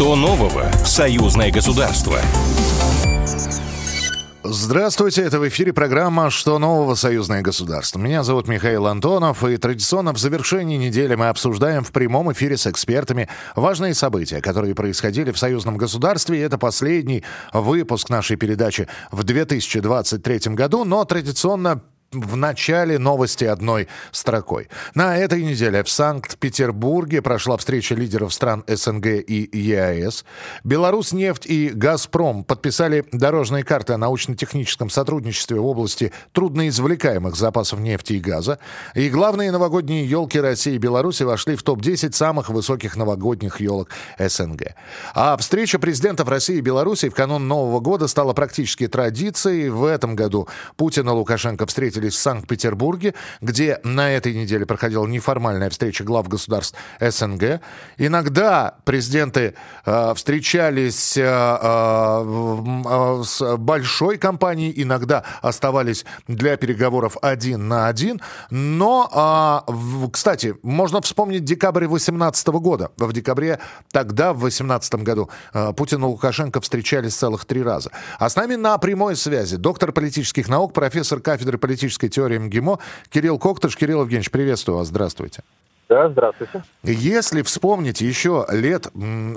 Что нового в союзное государство? Здравствуйте, это в эфире программа «Что нового? Союзное государство». Меня зовут Михаил Антонов, и традиционно в завершении недели мы обсуждаем в прямом эфире с экспертами важные события, которые происходили в союзном государстве. И это последний выпуск нашей передачи в 2023 году, но традиционно в начале новости одной строкой. На этой неделе в Санкт-Петербурге прошла встреча лидеров стран СНГ и ЕАЭС. Беларусь нефть и «Газпром» подписали дорожные карты о научно-техническом сотрудничестве в области трудноизвлекаемых запасов нефти и газа. И главные новогодние елки России и Беларуси вошли в топ-10 самых высоких новогодних елок СНГ. А встреча президентов России и Беларуси в канун Нового года стала практически традицией. В этом году Путин и Лукашенко встретились встретились в Санкт-Петербурге, где на этой неделе проходила неформальная встреча глав государств СНГ. Иногда президенты э, встречались э, э, с большой компанией, иногда оставались для переговоров один на один. Но, э, кстати, можно вспомнить декабрь 2018 года. В декабре тогда, в 2018 году, Путин и Лукашенко встречались целых три раза. А с нами на прямой связи доктор политических наук, профессор кафедры политических политической теории МГИМО. Кирилл Коктыш. Кирилл Евгеньевич, приветствую вас. Здравствуйте. Да, здравствуйте. Если вспомнить еще лет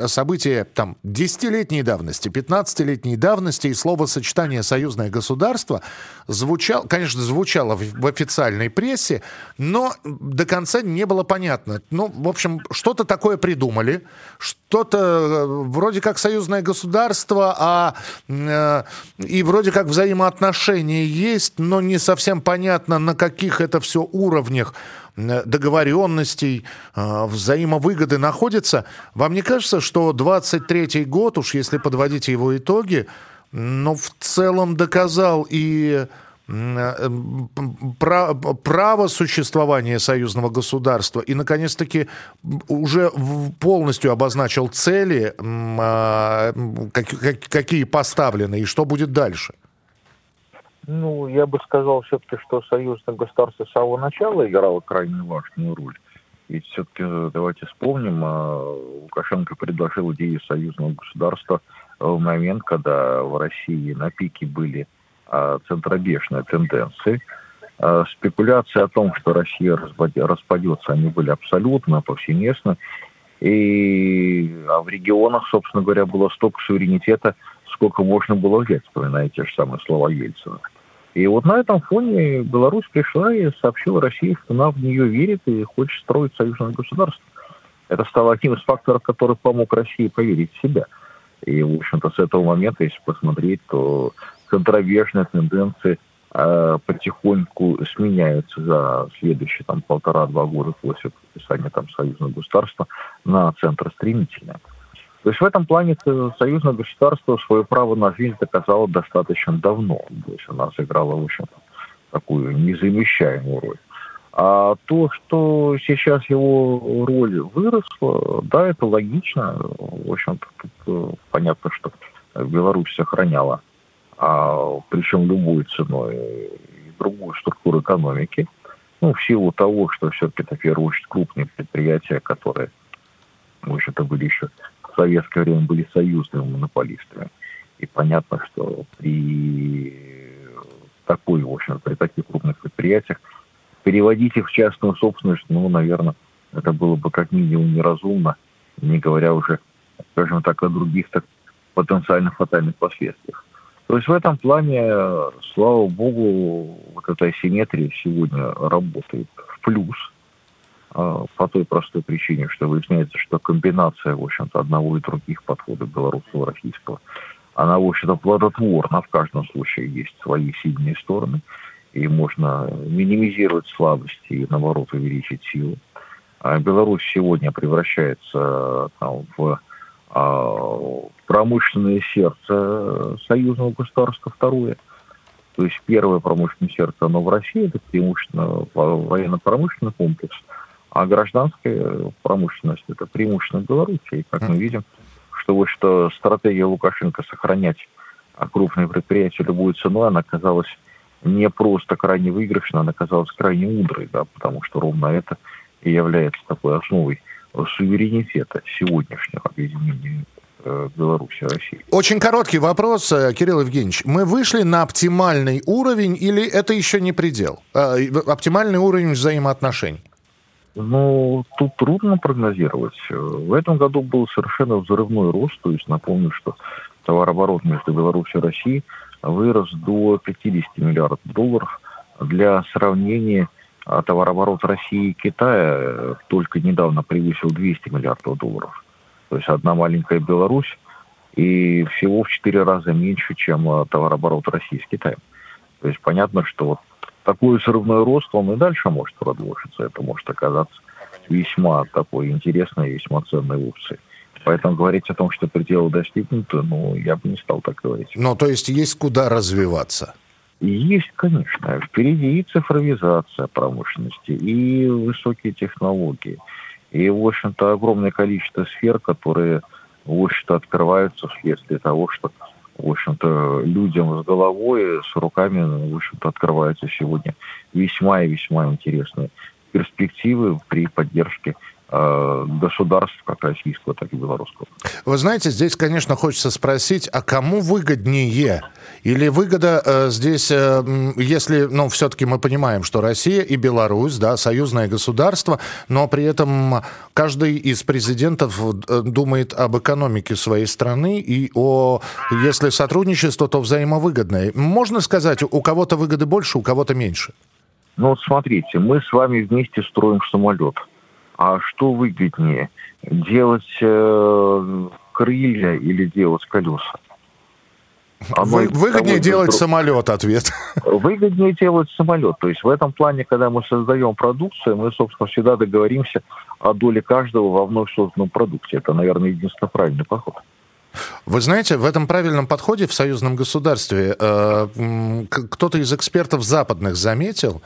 события там десятилетней давности, 15-летней давности и словосочетание «союзное государство» звучало, конечно, звучало в, в официальной прессе, но до конца не было понятно. Ну, в общем, что-то такое придумали, что-то э, вроде как союзное государство, а э, и вроде как взаимоотношения есть, но не совсем понятно, на каких это все уровнях договоренностей, э, взаимовыгоды находится. Вам не кажется, что 23-й год, уж если подводить его итоги, ну, в целом доказал и э, право существования союзного государства и, наконец-таки, уже полностью обозначил цели, а, какие поставлены и что будет дальше? Ну, я бы сказал все-таки, что союзное государство с самого начала играло крайне важную роль. Ведь все-таки э, давайте вспомним, а, Лукашенко предложил идею союзного государства в момент, когда в России на пике были центробежные тенденции. Спекуляции о том, что Россия распадется, они были абсолютно повсеместно. И а в регионах, собственно говоря, было столько суверенитета, сколько можно было взять, вспоминая те же самые слова Ельцина. И вот на этом фоне Беларусь пришла и сообщила России, что она в нее верит и хочет строить союзное государство. Это стало одним из факторов, который помог России поверить в себя. И, в общем-то, с этого момента, если посмотреть, то центробежные тенденции э, потихоньку сменяются за следующие там полтора-два года после подписания там союзного государства на центр стремительное. То есть в этом плане союзное государство свое право на жизнь доказало достаточно давно. То есть она сыграла, в общем такую незамещаемую роль. А то, что сейчас его роль выросла, да, это логично. В общем-то, тут э, понятно, что Беларусь сохраняла, а, причем любой ценой, другую структуру экономики. Ну, в силу того, что все-таки, это, в первую очередь, крупные предприятия, которые, в общем-то, были еще в советское время были союзными монополистами. И понятно, что при такой, в общем, при таких крупных предприятиях переводить их в частную собственность, ну, наверное, это было бы как минимум неразумно, не говоря уже, скажем так, о других так потенциально фатальных последствиях. То есть в этом плане, слава богу, вот эта асимметрия сегодня работает в плюс – по той простой причине, что выясняется, что комбинация, в общем-то, одного и других подходов белорусского российского, она, в общем-то, плодотворна. В каждом случае есть свои сильные стороны, и можно минимизировать слабости и, наоборот, увеличить силу. А Беларусь сегодня превращается там, в а, промышленное сердце союзного государства второе. То есть первое промышленное сердце, оно в России, это преимущественно военно-промышленный комплекс – а гражданская промышленность – это преимущественно Беларуси. И как мы видим, что, что стратегия Лукашенко сохранять крупные предприятия любой ценой, она оказалась не просто крайне выигрышной, она оказалась крайне мудрой, да, потому что ровно это и является такой основой суверенитета сегодняшнего объединения э, Беларуси России. Очень короткий вопрос, э, Кирилл Евгеньевич. Мы вышли на оптимальный уровень или это еще не предел? Оптимальный уровень взаимоотношений? Ну, тут трудно прогнозировать. В этом году был совершенно взрывной рост. То есть напомню, что товарооборот между Беларусью и Россией вырос до 50 миллиардов долларов. Для сравнения, а товарооборот России и Китая э, только недавно превысил 200 миллиардов долларов. То есть одна маленькая Беларусь и всего в четыре раза меньше, чем э, товарооборот России с Китаем. То есть понятно, что вот такой взрывной рост, он и дальше может продолжиться. Это может оказаться весьма такой интересной, весьма ценной опцией. Поэтому говорить о том, что пределы достигнуты, ну, я бы не стал так говорить. Ну, то есть есть куда развиваться? Есть, конечно. Впереди и цифровизация промышленности, и высокие технологии, и, в общем-то, огромное количество сфер, которые, в общем-то, открываются вследствие того, что, в общем-то, людям с головой, с руками, в общем-то, открываются сегодня весьма и весьма интересные перспективы при поддержке государств, как российского, так и белорусского. Вы знаете, здесь, конечно, хочется спросить, а кому выгоднее? Или выгода э, здесь, э, если, ну, все-таки мы понимаем, что Россия и Беларусь, да, союзное государство, но при этом каждый из президентов э, думает об экономике своей страны и о, если сотрудничество, то взаимовыгодное. Можно сказать, у кого-то выгоды больше, у кого-то меньше? Ну вот смотрите, мы с вами вместе строим самолет – а что выгоднее, делать э, крылья или делать колеса? Вы, выгоднее делать друг... самолет, ответ. Выгоднее делать самолет. То есть в этом плане, когда мы создаем продукцию, мы, собственно, всегда договоримся о доле каждого во вновь созданном продукте. Это, наверное, единственно правильный подход. Вы знаете, в этом правильном подходе в союзном государстве э, кто-то из экспертов западных заметил,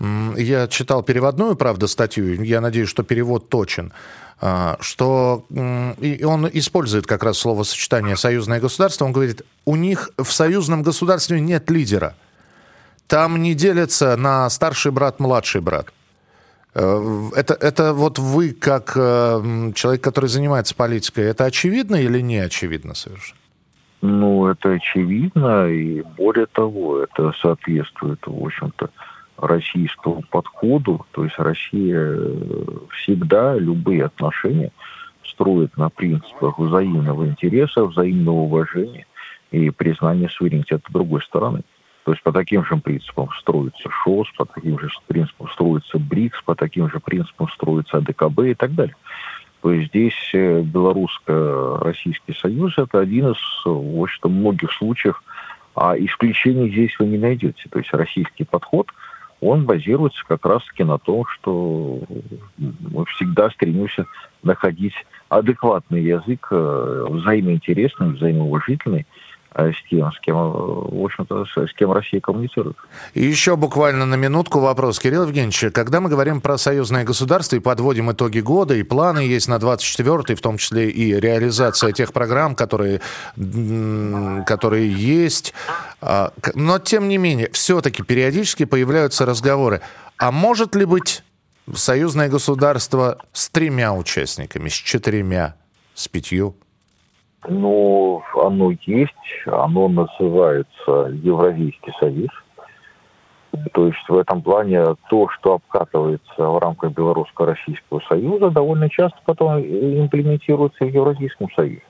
я читал переводную, правда, статью, я надеюсь, что перевод точен, а, что и он использует как раз словосочетание «союзное государство», он говорит, у них в союзном государстве нет лидера. Там не делятся на старший брат, младший брат. Э, это, это вот вы, как э, человек, который занимается политикой, это очевидно или не очевидно совершенно? Ну, это очевидно, и более того, это соответствует, в общем-то, российскому подходу. То есть Россия э, всегда любые отношения строит на принципах взаимного интереса, взаимного уважения и признания суверенитета другой стороны. То есть по таким же принципам строится ШОС, по таким же принципам строится БРИКС, по таким же принципам строится АДКБ и так далее. То есть здесь э, Белорусско-Российский союз – это один из, в общем-то, многих случаев, а исключений здесь вы не найдете. То есть российский подход – он базируется как раз-таки на том, что мы всегда стремимся находить адекватный язык, э, взаимоинтересный, взаимоуважительный, с тем, с кем, э, в общем-то, с кем Россия коммуницирует. И еще буквально на минутку вопрос. Кирилл Евгеньевич, когда мы говорим про союзное государство и подводим итоги года, и планы есть на 24-й, в том числе и реализация тех программ, которые, которые есть, а, но тем не менее, все-таки периодически появляются разговоры. А может ли быть союзное государство с тремя участниками, с четырьмя, с пятью? Ну, оно есть, оно называется Евразийский союз. То есть в этом плане то, что обкатывается в рамках Белорусско-Российского союза, довольно часто потом имплементируется в Евразийском союзе.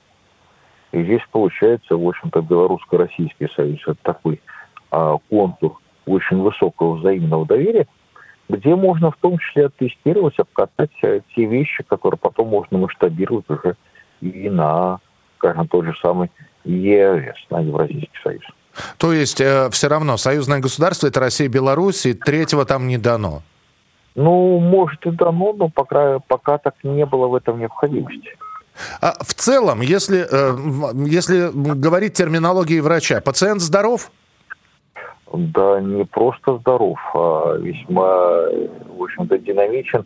И здесь получается, в общем-то, Белорусско-Российский союз – это такой а, контур очень высокого взаимного доверия, где можно в том числе оттестировать, обкатать те вещи, которые потом можно масштабировать уже и на скажем, тот же самый ЕС, на Евразийский союз. То есть э, все равно союзное государство это Россия и Беларусь, и третьего там не дано? Ну, может и дано, но пока, пока так не было в этом необходимости. А в целом, если, э, если говорить терминологией врача, пациент здоров? Да не просто здоров, а весьма, в общем-то, динамичен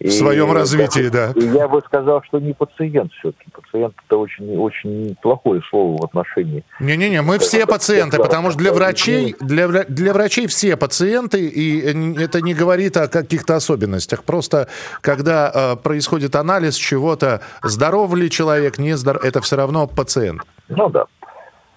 в своем развитии, да. И я бы сказал, что не пациент все-таки. Пациент это очень, очень плохое слово в отношении. Не-не-не, мы все пациенты, потому что для врачей, для, для врачей все пациенты, и это не говорит о каких-то особенностях. Просто когда э, происходит анализ чего-то, здоров ли человек, не здоров, это все равно пациент. Ну да.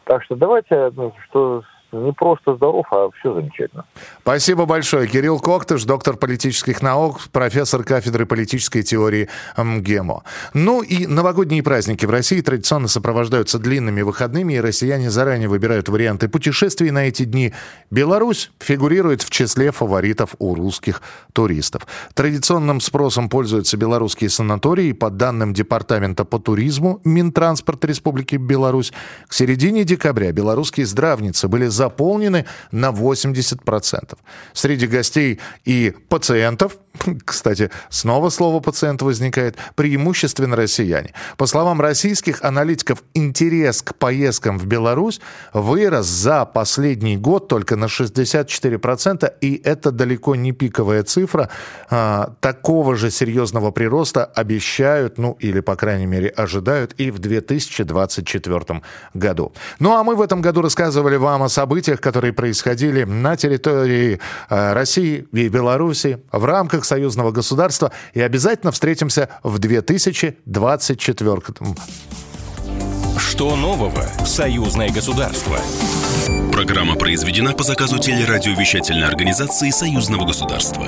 Так что давайте, ну, что не просто здоров, а все замечательно. Спасибо большое. Кирилл Коктыш, доктор политических наук, профессор кафедры политической теории МГИМО. Ну и новогодние праздники в России традиционно сопровождаются длинными выходными, и россияне заранее выбирают варианты путешествий на эти дни. Беларусь фигурирует в числе фаворитов у русских туристов. Традиционным спросом пользуются белорусские санатории. По данным Департамента по туризму Минтранспорт Республики Беларусь, к середине декабря белорусские здравницы были заполнены на 80%. Среди гостей и пациентов, кстати, снова слово пациент возникает, преимущественно россияне. По словам российских аналитиков, интерес к поездкам в Беларусь вырос за последний год только на 64%, и это далеко не пиковая цифра. А, такого же серьезного прироста обещают, ну или, по крайней мере, ожидают и в 2024 году. Ну а мы в этом году рассказывали вам о событиях, событиях, которые происходили на территории э, России и Беларуси в рамках союзного государства. И обязательно встретимся в 2024 Что нового в союзное государство? Программа произведена по заказу телерадиовещательной организации союзного государства.